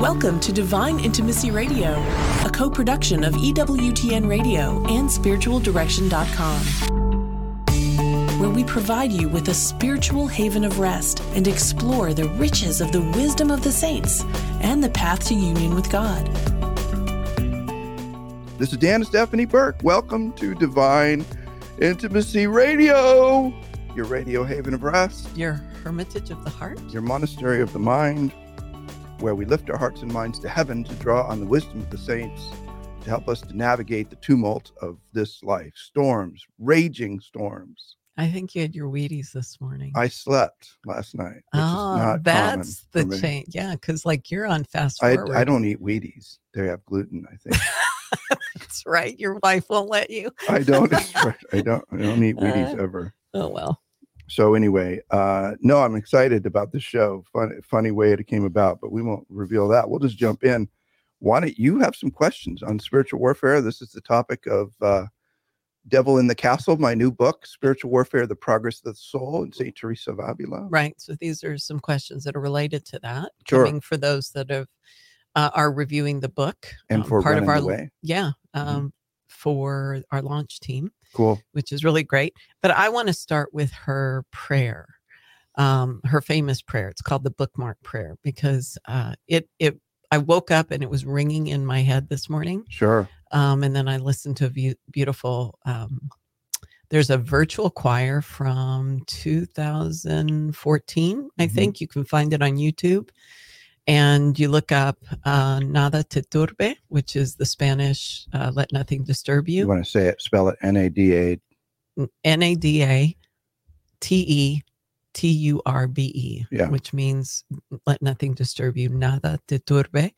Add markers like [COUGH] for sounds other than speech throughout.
Welcome to Divine Intimacy Radio, a co production of EWTN Radio and SpiritualDirection.com, where we provide you with a spiritual haven of rest and explore the riches of the wisdom of the saints and the path to union with God. This is Dan and Stephanie Burke. Welcome to Divine Intimacy Radio, your radio haven of rest, Your hermitage of the heart? your monastery of the mind, where we lift our hearts and minds to heaven to draw on the wisdom of the saints to help us to navigate the tumult of this life storms, raging storms. I think you had your Wheaties this morning. I slept last night. Oh, that's the change. Yeah, because like you're on fast I, forward. I don't eat Wheaties. They have gluten, I think. [LAUGHS] That's right. Your wife won't let you. I don't. [LAUGHS] I don't. I don't eat Wheaties Uh, ever. Oh well. So anyway uh no i'm excited about this show funny funny way it came about but we won't reveal that we'll just jump in why don't you have some questions on spiritual warfare this is the topic of uh devil in the castle my new book spiritual warfare the progress of the soul and st teresa of avila Right. So these are some questions that are related to that. Sure. Coming for those that have uh, are reviewing the book. and um, for part of our away yeah Mhm. um, for our launch team. cool which is really great. But I want to start with her prayer, um, her famous prayer. It's called the bookmark prayer because uh, it it. I woke up and it was ringing in my head this morning, sure um, and then I listened to a beau- beautiful. Um, there's a virtual choir from 2014, I Mhm. think. You can find it on YouTube. And you look up uh, Nada te turbe, which is the Spanish uh, "Let nothing disturb you you." want to say it spell it n-a-d-a N A D A T E T U R B E, Yeah. which means let nothing disturb you. Nada te turbe.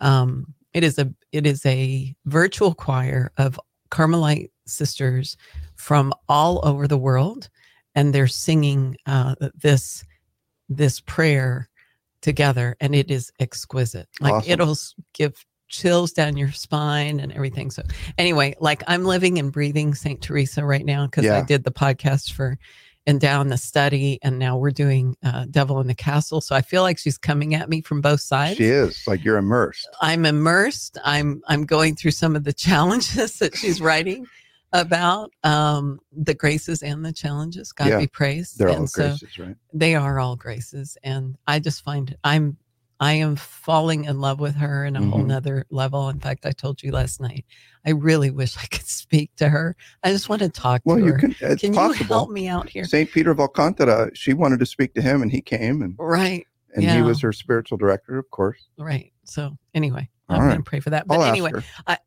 Um, it is a it is a virtual choir of Carmelite sisters from all over the world, and they're singing uh, this this prayer together, and it is exquisite. Like Awesome. it'll give chills down your spine and everything. So anyway, like I'm living and breathing St. Teresa right now because I did the podcast for and down the study, and now we're doing uh, Devil in the Castle. So I feel like she's coming at me from both sides. she is like you're immersed I'm immersed. I'm I'm going through some of the [LAUGHS] challenges that she's writing about um, the graces and the challenges. God Yeah, be praised. they're and all so graces right they are all graces, and I just find I'm I am falling in love with her in a whole Mhm. nother level. In fact, I told you last night. I really wish I could speak to her. I just want to talk well to you her. can it's Can you possible help me out here? Saint Peter of Alcantara, she wanted to speak to him, and he came, and Right, and he was her spiritual director, of course. right. So anyway, I'm going to pray for that. But I'll anyway. I,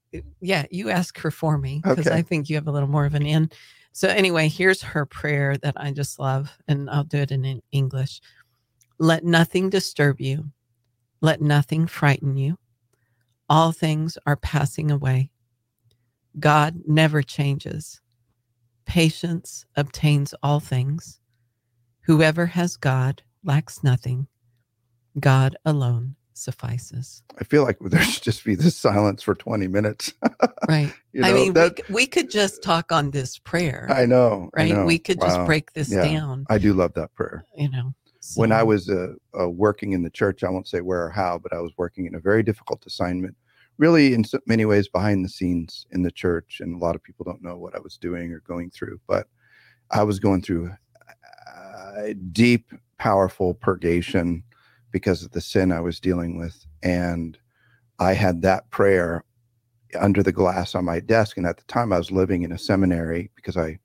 yeah, you ask her for me because Okay. I think you have a little more of an in. So anyway, here's her prayer that I just love, and I'll do it in English. Let nothing disturb you. Let nothing frighten you. All things are passing away. God never changes. Patience obtains all things. Whoever has God lacks nothing. God alone suffices. I feel like there should just be this silence for 20 minutes. Right. [LAUGHS] you know, I mean, that, we, we could just talk on this prayer, I know. I right? know. We could just break this Yeah. down, I do love that prayer. you know. When I was uh, uh, working in the church, I won't say where or how, but I was working in a very difficult assignment, really in so many ways behind the scenes in the church. And a lot of people don't know what I was doing or going through, but I was going through uh, deep, powerful purgation because of the sin I was dealing with. And I had that prayer under the glass on my desk. And at the time I was living in a seminary because I,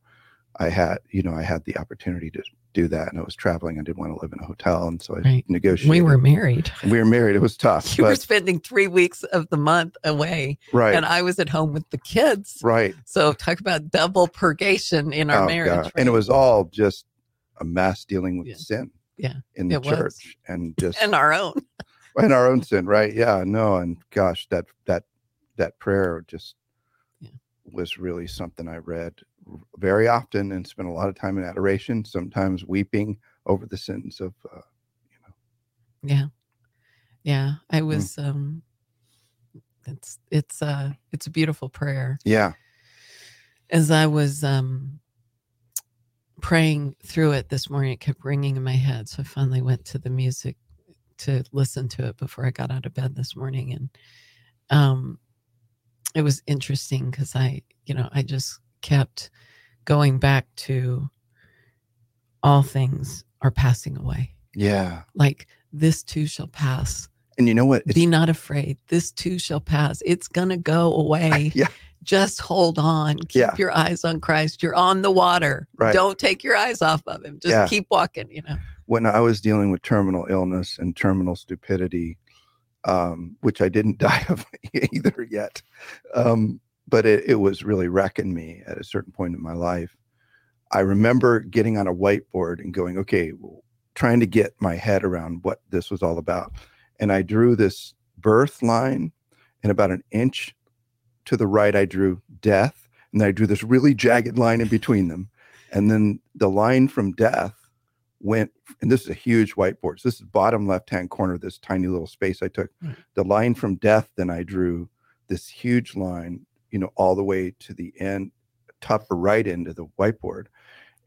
I had, you know, I had the opportunity to do that and I was traveling. I didn't want to live in a hotel. And so I Right. negotiated. we were married. [LAUGHS] we were married. It was tough, [LAUGHS] You were spending three weeks of the month away, right, and I was at home with the kids. right. So talk about double purgation in our Oh, marriage. God. And it was all just a mess dealing with Yeah. sin. Yeah, In the it was. church and just and our own. [LAUGHS] and our own sin, right? Yeah, no, and gosh, that that that prayer just Yeah. was really something I read very often and spent a lot of time in adoration, sometimes weeping over the sins of, uh, you know, Yeah. Yeah. I Mm. was um it's it's uh it's a beautiful prayer. yeah, As I was um praying through it this morning, it kept ringing in my head. So I finally went to the music to listen to it before I got out of bed this morning, and um, it was interesting because I, you know, I just kept going back to all things are passing away. Yeah. Like this too shall pass. And you know what? It's, Be not afraid. This too shall pass. It's gonna go [LAUGHS] away. yeah. Just hold on. Keep Yeah. your eyes on Christ. You're on the water. Right. Don't take your eyes off of him. Just Yeah. keep walking, you know. when I was dealing with terminal illness and terminal stupidity, um, which I didn't [LAUGHS] die of either yet, um, but it, it was really wrecking me at a certain point in my life. I remember getting on a whiteboard and going, okay, well, trying to get my head around what this was all about. And I drew this birth line, and about an inch to the right, I drew death. And then I drew this really jagged line in between them. And then the line from death went, and this is a huge whiteboard. So this is bottom left hand corner, this tiny little space I took. Right. The line from death, then I drew this huge line, you know, all the way to the end, top or right end of the whiteboard.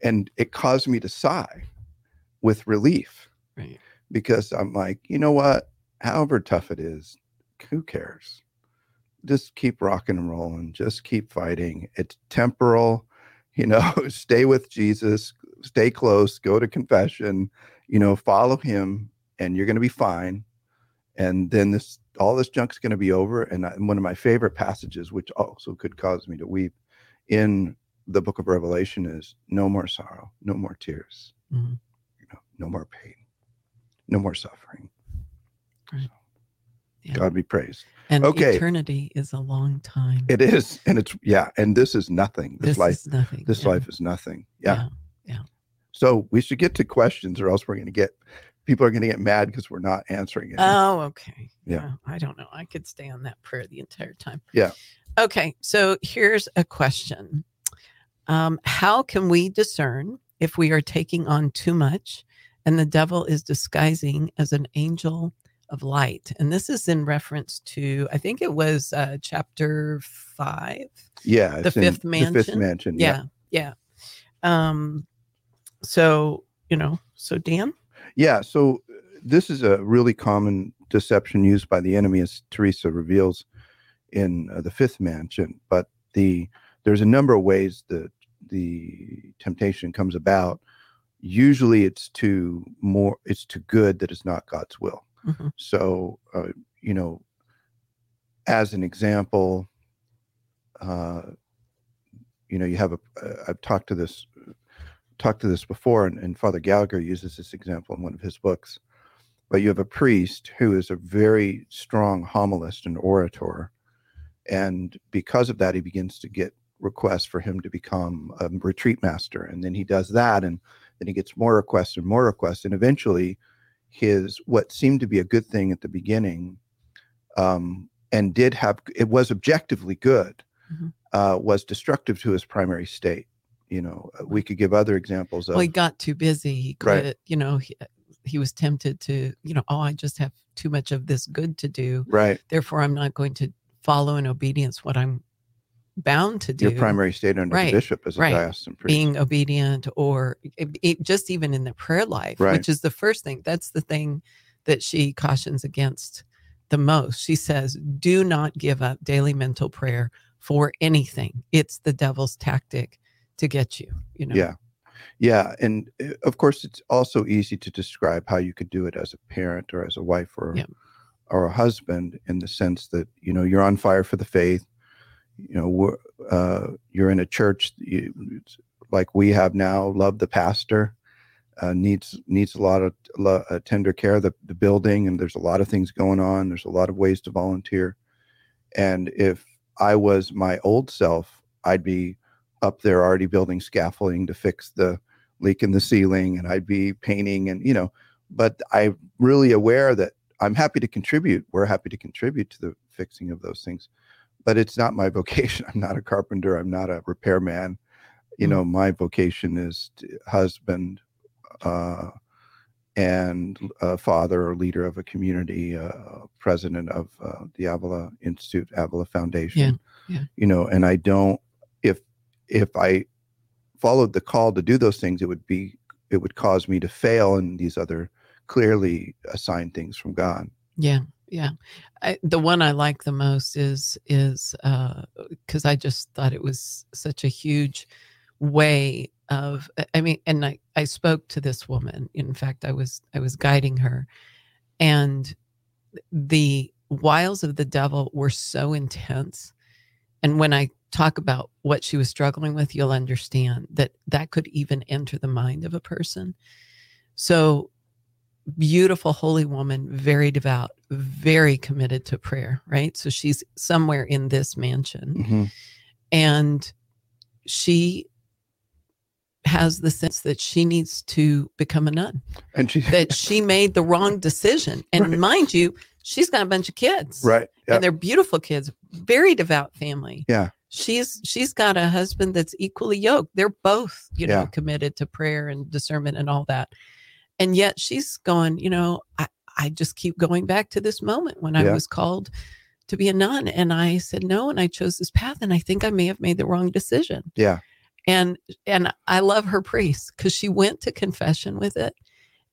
And it caused me to sigh with relief Right. because I'm like, you know what? However tough it is, who cares? Just keep rocking and rolling. Just keep fighting. It's temporal. You know, [LAUGHS] stay with Jesus, stay close, go to confession, you know, follow him, and you're going to be fine. And then this, all this junk's going to be over. And, I, and one of my favorite passages, which also could cause me to weep in the book of Revelation, is no more sorrow, no more tears, Mhm. you know, no more pain, no more suffering. Right. Yeah. God be praised. And Okay. eternity is a long time. It is, and it's yeah, and this is nothing. This, this life, is nothing. this yeah. life is nothing. Yeah. yeah. So we should get to questions, or else we're going to get people are going to get mad because we're not answering it. Oh, okay. Yeah. I don't know. I could stay on that prayer the entire time. Yeah. Okay. So here's a question um, How can we discern if we are taking on too much and the devil is disguising as an angel of light? And this is in reference to, I think it was uh, chapter five. yeah, the fifth The fifth mansion? mansion. Yeah. Yeah. Um, so, you know, so Dan? Yeah. So uh, this is a really common deception used by the enemy, as Teresa reveals in uh, the fifth mansion. But the there's a number of ways that the temptation comes about. Usually, it's to more. It's to good that is not God's will. Mhm. So, uh, you know, as an example, uh, you know, you have a. Uh, I've talked to this talked to this before, and, and Father Gallagher uses this example in one of his books. But you have a priest who is a very strong homilist and orator, and because of that, he begins to get requests for him to become a retreat master, and then he does that, and then he gets more requests and more requests, and eventually, his what seemed to be a good thing at the beginning, um, and did have it was objectively good, Mhm. uh, was destructive to his primary state you know uh, we could give other examples of well, he got too busy. He Right. could, you know, he, he was tempted to, you know, oh, I just have too much of this good to do. right Therefore, I'm not going to follow in obedience what I'm bound to do. your primary state under Right, the bishop as a right. diocesan priest being obedient or it, it- just even in the prayer life, Right. which is the first thing. That's the thing that she cautions against the most. She says, do not give up daily mental prayer for anything. It's the devil's tactic to get you, you know. yeah yeah and uh, of course it's also easy to describe how you could do it as a parent or as a wife or Yeah. or a husband in the sense that you know you're on fire for the faith you know uh, you're in a church you, like we have now love the pastor uh, needs needs a lot of uh, tender care the, the building and there's a lot of things going on there's a lot of ways to volunteer. And if i was my old self i'd be up there already building scaffolding to fix the leak in the ceiling and I'd be painting and you know but I'm really aware that I'm happy to contribute we're happy to contribute to the fixing of those things but it's not my [LAUGHS] vocation I'm not a carpenter I'm not a repairman you Mm. know my vocation is husband uh and a father or leader of a community uh, president of uh, the Avila Institute Avila Foundation Yeah. yeah. you know and I don't if if I followed the call to do those things, it would be it would cause me to fail in these other clearly assigned things from God. Yeah, yeah. I, the one I like the most is is uh, because I just thought it was such a huge way of. I mean, and I I spoke to this woman. In fact, I was I was guiding her, and the wiles of the devil were so intense. And when I talk about what she was struggling with, you'll understand that that could even enter the mind of a person. So beautiful, holy woman, very devout, very committed to prayer, right? So she's somewhere in this mansion. hmm And she has the sense that she needs to become a nun, And she, [LAUGHS] that she made the wrong decision. And Right. mind you, she's got a bunch of kids. right. Yeah. And they're beautiful kids, very devout family. Yeah. She's she's got a husband that's equally yoked. They're both, you know, Yeah. committed to prayer and discernment and all that. And yet she's going, you know, I, I just keep going back to this moment when I Yeah. was called to be a nun. And I said no, and I chose this path. And I think I may have made the wrong decision. Yeah. And and I love her priest because she went to confession with it.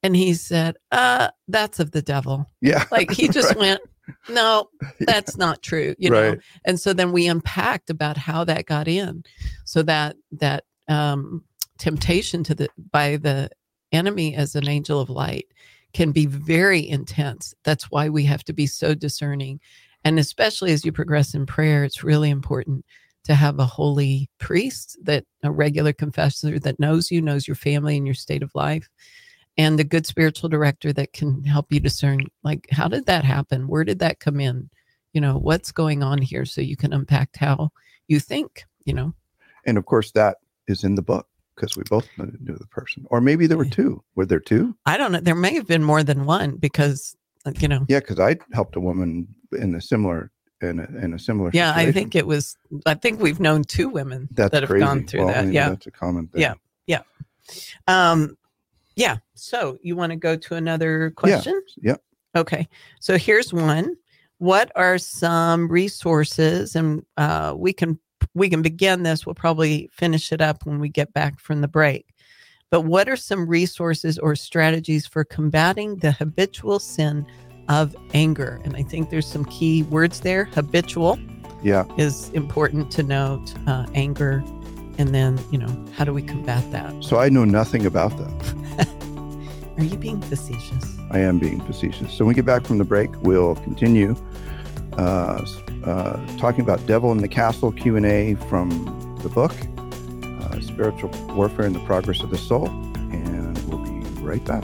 And he said, uh, that's of the devil. Yeah. Like he [LAUGHS] just Right. went, no, [LAUGHS] that's not true, you know. And so then we unpacked about how that got in, so that that um, temptation to the by the enemy as an angel of light can be very intense. That's why we have to be so discerning, and especially as you progress in prayer, it's really important to have a holy priest that a regular confessor that knows you, knows your family and your state of life and a good spiritual director that can help you discern like how did that happen? Where did that come in? You know what's going on here? So you can unpack how you think you know? And of course, that is in the book because we both knew the person. Or maybe there were two. Were there two? i don't know there may have been more than one because you know Yeah, because I helped a woman in a similar in a, in a similar. yeah i think it was i think we've known two women that's that have crazy. gone through Well, that maybe yeah that's a common thing. Yeah. um yeah so you want to go to another question Yep. Okay. So here's one. What are some resources and uh, we can we can begin this. We'll probably finish it up when we get back from the break. But what are some resources or strategies for combating the habitual sin of anger? And I think there's some key words there. Habitual Yeah. is important to note. Uh, anger, and then you know how do we combat that? So I know nothing about that. [LAUGHS] Are you being facetious? I am being facetious. So when we get back from the break, we'll continue uh, uh, talking about "Devil in the Castle" Q and A from the book, uh, "Spiritual Warfare and the Progress of the Soul," and we'll be right back.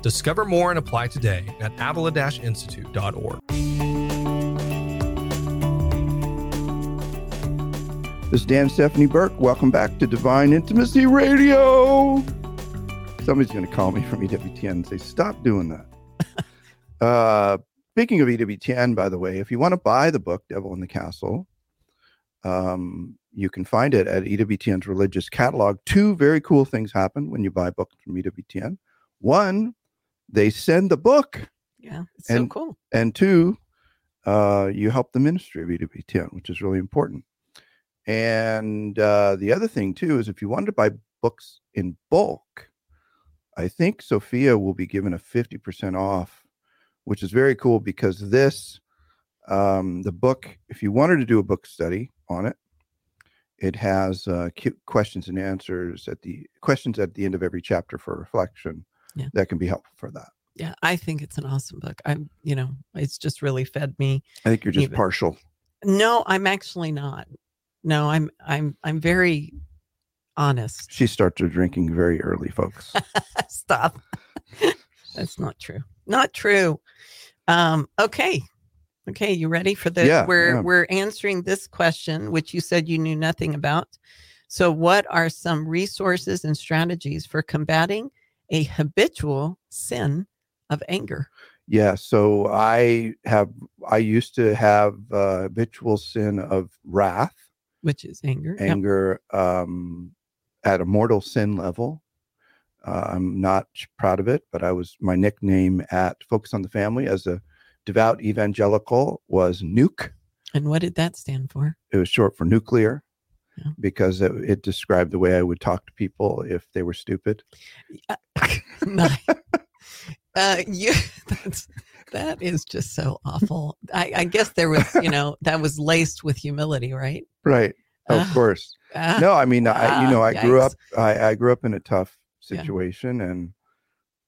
Discover more and apply today at avila-institute.org. This is Dan Stephanie Burke. Welcome back to Divine Intimacy Radio. Somebody's going to call me from EWTN and say, stop doing that. [LAUGHS] uh, speaking of EWTN, by the way, if you want to buy the book, Devil in the Castle, um, you can find it at EWTN's religious catalog. Two very cool things happen when you buy books from EWTN. One, they send the book, Yeah, it's so And- cool. and two, uh, you help the ministry of EWTN, which is really important. And uh, the other thing too is if you wanted to buy books in bulk, I think Sophia will be given a 50% off, which is very cool because this, um, the book, if you wanted to do a book study on it, it has uh, questions and answers at the questions at the end of every chapter for reflection Yeah. that can be helpful for that. Yeah, I think it's an awesome book. I'm, you know, it's just really fed me. I think you're just Even- partial. No, I'm actually not. No, I'm I'm I'm very honest. She started drinking very early, folks. [LAUGHS] Stop. [LAUGHS] That's not true. Not true. Um, okay. Okay, you ready for this? Yeah, we're yeah. we're answering this question, which you said you knew nothing about. So, what are some resources and strategies for combating a habitual sin of anger? yeah. So I have, I used to have uh, habitual sin of wrath, Which is anger. Yep. anger um, at a mortal sin level. Uh, I'm not proud of it, but I was my nickname at Focus on the Family as a devout evangelical was Nuke. And what did that stand for? It was short for nuclear Yeah. because it, it described the way I would talk to people if they were stupid. Nice. [LAUGHS] uh, you [LAUGHS] that's that is just so awful. I, I guess there was, you [LAUGHS] know, that was laced with humility, right? Right. Of Ah, course. ah, No, I mean, I, you Ah, know, I grew up, I, I grew up in a tough Yeah. situation and,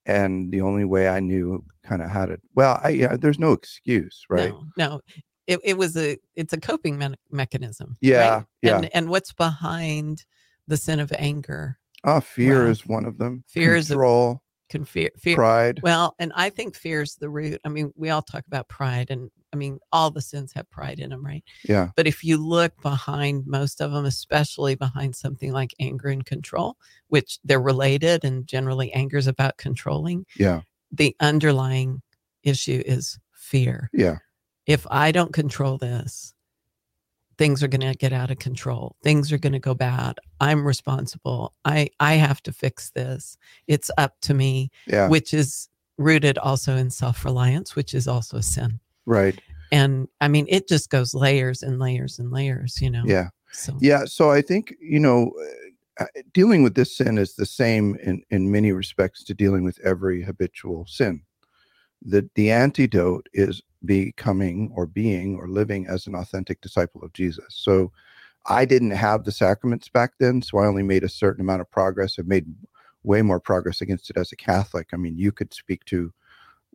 and the only way I knew kind of how to, well, I, yeah, there's no excuse, right? No, no. It, it was a it's a coping me- mechanism. Yeah, right? yeah. And and what's behind the sin of anger? Oh, fear Wow. is one of them. Fear is a- control, Can fear, fear pride. Well, and I think fear is the root. I mean, we all talk about pride, and I mean, all the sins have pride in them, right? yeah, But if you look behind most of them, especially behind something like anger and control, which they're related, and generally anger is about controlling, yeah, the underlying issue is fear. yeah, If I don't control this, things are going to get out of control. Things are going to go bad. I'm responsible. I I have to fix this. It's up to me yeah. which is rooted also in self reliance, which is also a sin. right. And I mean, it just goes layers and layers and layers, you know? Yeah. So, Yeah. So I think, you know, uh, dealing with this sin is the same in, in many respects to dealing with every habitual sin. The, the antidote is becoming or being or living as an authentic disciple of Jesus. So I didn't have the sacraments back then, so I only made a certain amount of progress. I've made way more progress against it as a Catholic. I mean, you could speak to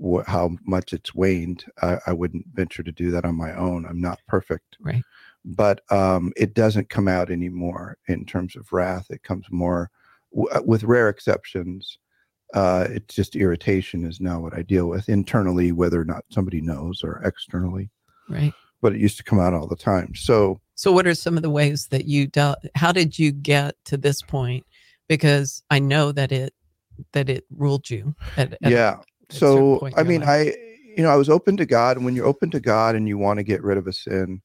wh- how much it's waned. I, I wouldn't venture to do that on my own. I'm not perfect right. but um, it doesn't come out anymore in terms of wrath. It comes more, w- with rare exceptions. Uh, it's just irritation is now what I deal with internally, whether or not somebody knows, or externally. Right. But it used to come out all the time. So So, what are some of the ways that you dealt? How did you get to this point? Because I know that it that it ruled you. At, at- yeah. a certain So I mean, life. I you know I was open to God, and when you're open to God and you want to get rid of a sin,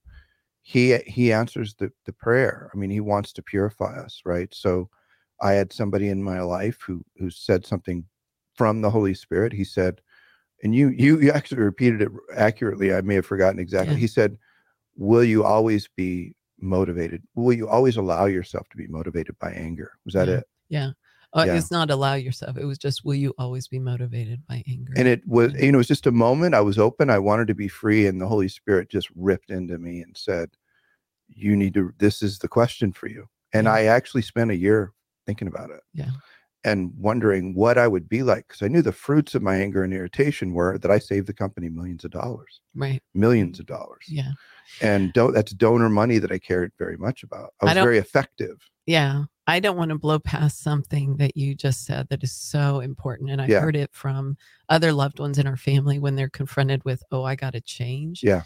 he he answers the the prayer. I mean, he wants to purify us, right? So I had somebody in my life who who said something from the Holy Spirit. He said, and you you you actually repeated it accurately. I may have forgotten exactly. Yeah. He said, "Will you always be motivated? Will you always allow yourself to be motivated by anger?" Was that Yeah. it? yeah. Uh, Yeah. It's not allow yourself. It was just, will you always be motivated by anger? and it was you know it was just a moment i was open i wanted to be free and the holy spirit just ripped into me and said you need to this is the question for you and i actually spent a year thinking about it Yeah. and wondering what i would be like because i knew the fruits of my anger and irritation were that i saved the company millions of dollars right. millions of dollars Yeah. and don't that's donor money that i cared very much about i I was don't- very effective Yeah. I don't want to blow past something that you just said that is so important. And I've Yeah. heard it from other loved ones in our family when they're confronted with, oh, I got to change. Yeah.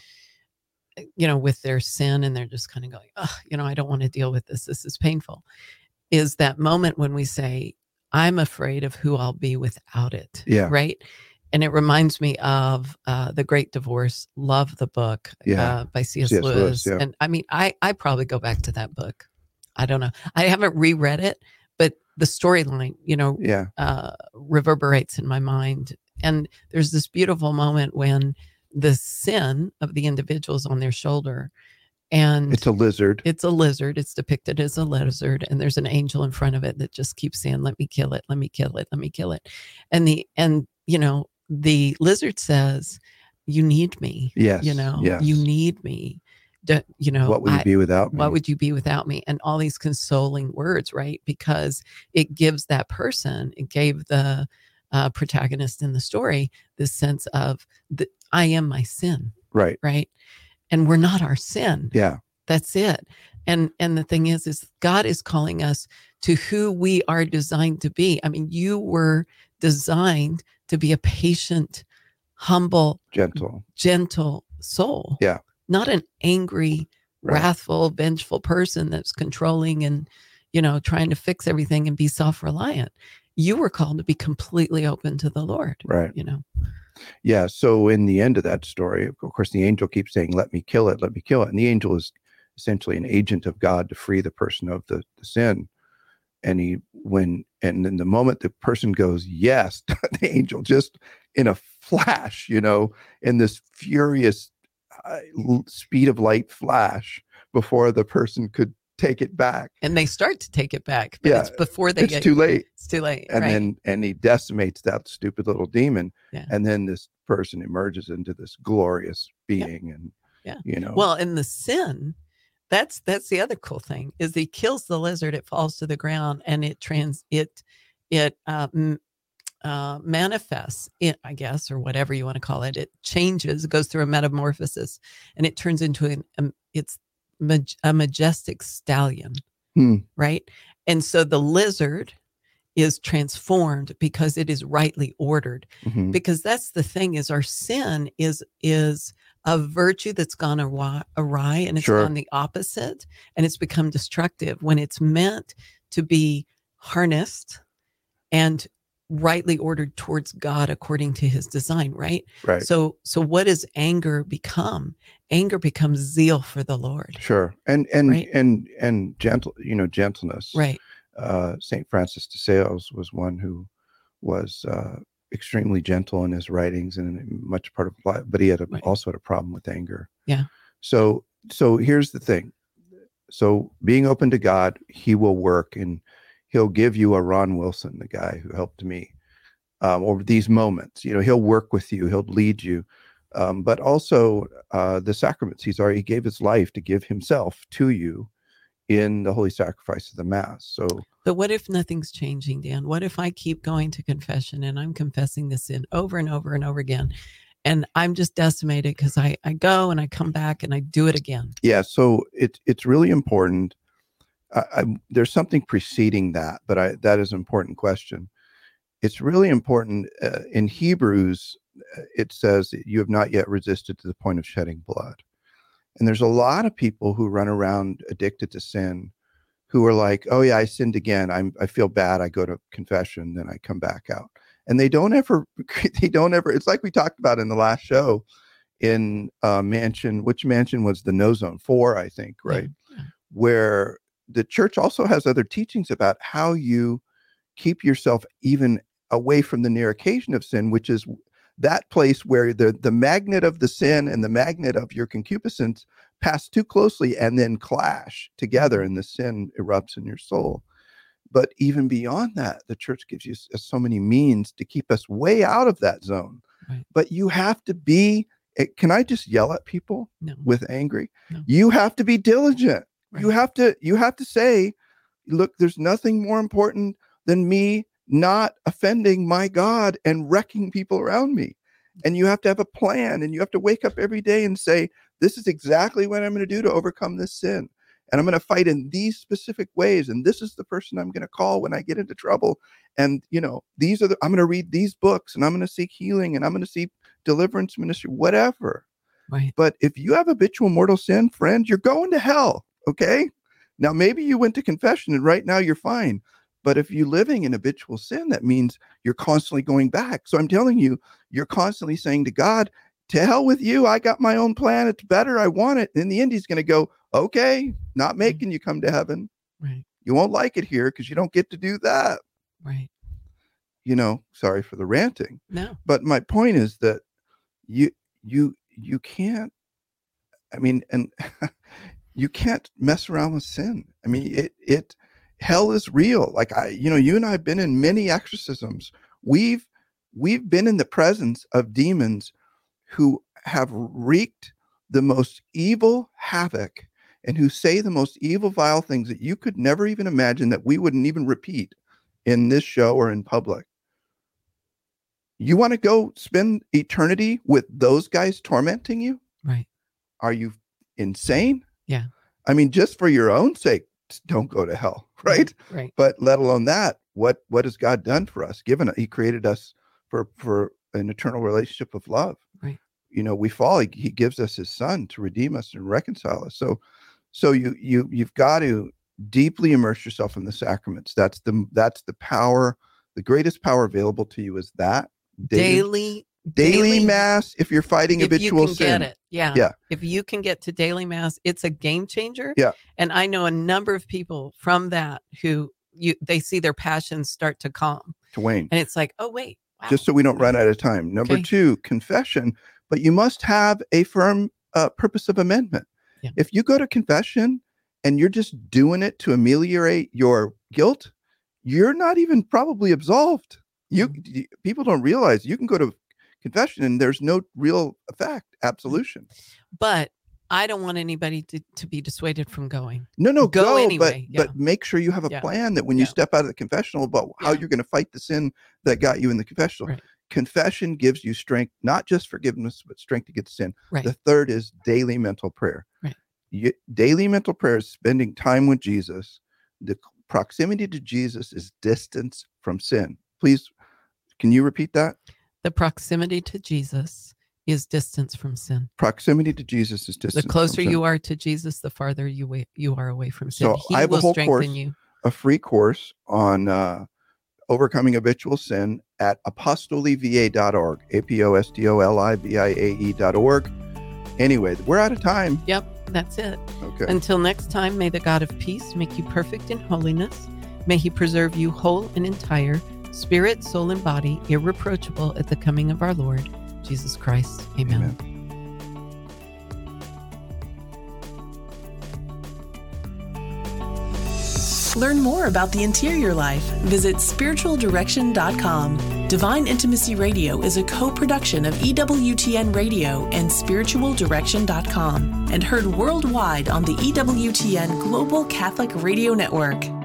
Uh, You know, with their sin, and they're just kind of going, oh, you know, I don't want to deal with this. This is painful. Is that moment when we say, I'm afraid of who I'll be without it. Yeah. Right. And it reminds me of uh, The Great Divorce. Love the book Yeah. uh, by C.S. C.S. Lewis. Lewis, yeah. And I mean, I, I probably go back to that book. I don't know. I haven't reread it, but the storyline, you know, yeah uh, reverberates in my mind. And there's this beautiful moment when the sin of the individuals on their shoulder, and it's a lizard it's a lizard. It's depicted as a lizard, and there's an angel in front of it that just keeps saying, "Let me kill it. Let me kill it. Let me kill it." And the and you know the lizard says, "You need me. yes You know, yes you need me." D- you know, what would I- you be without me? what would you be without me and all these consoling words right because it gives that person it gave the uh, protagonist in the story this sense of the, i am my sin right. right and we're not our sin Yeah. that's it and and the thing is is god is calling us to who we are designed to be i mean you were designed to be a patient humble Gentle. gentle soul. Yeah. Not an angry, Right. wrathful, vengeful person that's controlling and, you know, trying to fix everything and be self reliant. You were called to be completely open to the Lord, Right. you know? Yeah. So in the end of that story, of course, the angel keeps saying, "Let me kill it. Let me kill it." And the angel is essentially an agent of God to free the person of the, the sin. And he, when, and then the moment the person goes, "Yes," [LAUGHS] the angel just in a flash, you know, in this furious uh, speed of light flash before the person could take it back. And they start to take it back, but Yeah, it's before they get it's get too late. it's too late. and right. then and he decimates that stupid little demon Yeah. and then this person emerges into this glorious being and Yeah. you know Well, in the sin, that's that's the other cool thing is he kills the lizard, it falls to the ground, and it trans it it uh, m- uh, manifests it, I guess, or whatever you want to call it. It changes, it goes through a metamorphosis, and it turns into an um, it's maj- a majestic stallion, Hmm. right? And so the lizard is transformed because it is rightly ordered Mhm. because that's the thing is our sin is is a virtue that's gone awry, awry and it's Sure. gone the opposite and it's become destructive when it's meant to be harnessed and rightly ordered towards God according to his design right? Right. So so what does anger become? Anger becomes zeal for the lord. Sure. And and Right. and and gentle you know gentleness. Right. Uh saint francis de sales was one who was uh extremely gentle in his writings and much part of life but he had a, Right. also had a problem with anger. Yeah. so so here's the thing. So being open to god he will work and he'll give you a ron wilson the guy who helped me um, over these moments you know he'll work with you he'll lead you um, but also uh, the sacraments he's already he gave his life to give himself to you in the holy sacrifice of the mass so But what if nothing's changing, Dan? What if I keep going to confession and I'm confessing this sin over and over and over again? And I'm just decimated because I, I go and I come back and I do it again. yeah so it's it's really important I, I, there's something preceding that but i that is an important question. It's really important uh, in hebrews uh, it says that you have not yet resisted to the point of shedding blood. And there's a lot of people who run around addicted to sin who are like oh yeah i sinned again. I'm i feel bad. I go to confession then i come back out. And they don't ever [LAUGHS] they don't ever it's like we talked about in the last show in uh mansion which mansion was the no zone four i think right? yeah. where the church also has other teachings about how you keep yourself even away from the near occasion of sin which is that place where the the magnet of the sin and the magnet of your concupiscence pass too closely and then clash together and the sin erupts in your soul but even beyond that the church gives you so many means to keep us way out of that zone Right. but you have to be eh, can i just yell at people No. with angry No. you have to be diligent you have to you have to say look there's nothing more important than me not offending my god and wrecking people around me mm. and you have to have a plan and you have to wake up every day and say this is exactly what i'm going to do to overcome this sin and i'm going to fight in these specific ways and this is the person i'm going to call when i get into trouble and you know these are the i'm going to read these books and i'm going to seek healing and i'm going to seek deliverance ministry whatever Right. but if you have habitual mortal sin, friend, you're going to hell. Okay. Now, maybe you went to confession and right now you're fine. But if you're living in habitual sin, that means you're constantly going back. So I'm telling you, you're constantly saying to God, to hell with you. I got my own plan. It's better. I want it. And in the end, he's going to go, okay, not mm-hmm. making you come to heaven. Right. You won't like it here because you don't get to do that. Right. You know, sorry for the ranting. No. but my point is that you you you can't i mean and [LAUGHS] you can't mess around with sin i mean it it hell is real like i you know you and i have been in many exorcisms we've we've been in the presence of demons who have wreaked the most evil havoc and who say the most evil, vile things that you could never even imagine that we wouldn't even repeat in this show or in public. You want to go spend eternity with those guys tormenting you? Right. Are you insane? Yeah. I mean, just for your own sake, don't go to hell, [LAUGHS] right? Right. But let alone that, what what has God done for us? Given He created us for for an eternal relationship of love. Right. You know, we fall. He, he gives us His Son to redeem us and reconcile us. So, so you you you've got to deeply immerse yourself in the sacraments. That's the that's the power. The greatest power available to you is that Daily, daily, daily- mass. If you're fighting if you habitual can sin, get it. Yeah. Yeah. If you can get to daily mass, it's a game changer. Yeah. And I know a number of people from that who you they see their passions start to calm. to wane. And it's like, oh wait, wow. just so we don't run out of time. Number Okay. two, confession, but you must have a firm uh, purpose of amendment. Yeah. If you go to confession and you're just doing it to ameliorate your guilt, you're not even probably absolved. You Mm-hmm. y- people don't realize you can go to confession and there's no real effect, mm. absolution. but I don't want anybody to, to be dissuaded from going. No, no, Go go, anyway, but but make sure you have a Yeah. plan that when you Yeah. step out of the confessional about how Yeah. you're going to fight the sin that got you in the confessional. Right. Confession gives you strength, not just forgiveness, but strength to get sin. Right. The third is daily mental prayer. Right. You, daily mental prayer is spending time with Jesus. The proximity to Jesus is distance from sin. Please, can you repeat that? The proximity to Jesus is distance from sin. Proximity to Jesus is distance. the closer you are to Jesus, the farther you you are away from sin. So he I have a whole strengthen course you. a free course on uh, overcoming habitual sin at apostoliviae.org, A P O S T O L I V I A E.org. Anyway, we're out of time. Yep, that's it. Okay. Until next time, may the God of peace make you perfect in holiness. May he preserve you whole and entire, spirit, soul, and body, irreproachable at the coming of our Lord, Jesus Christ. Amen. Amen. Learn more about the interior life. Visit spiritualdirection.com. Divine Intimacy Radio is a co production of EWTN Radio and spiritualdirection.com and heard worldwide on the EWTN Global Catholic Radio Network.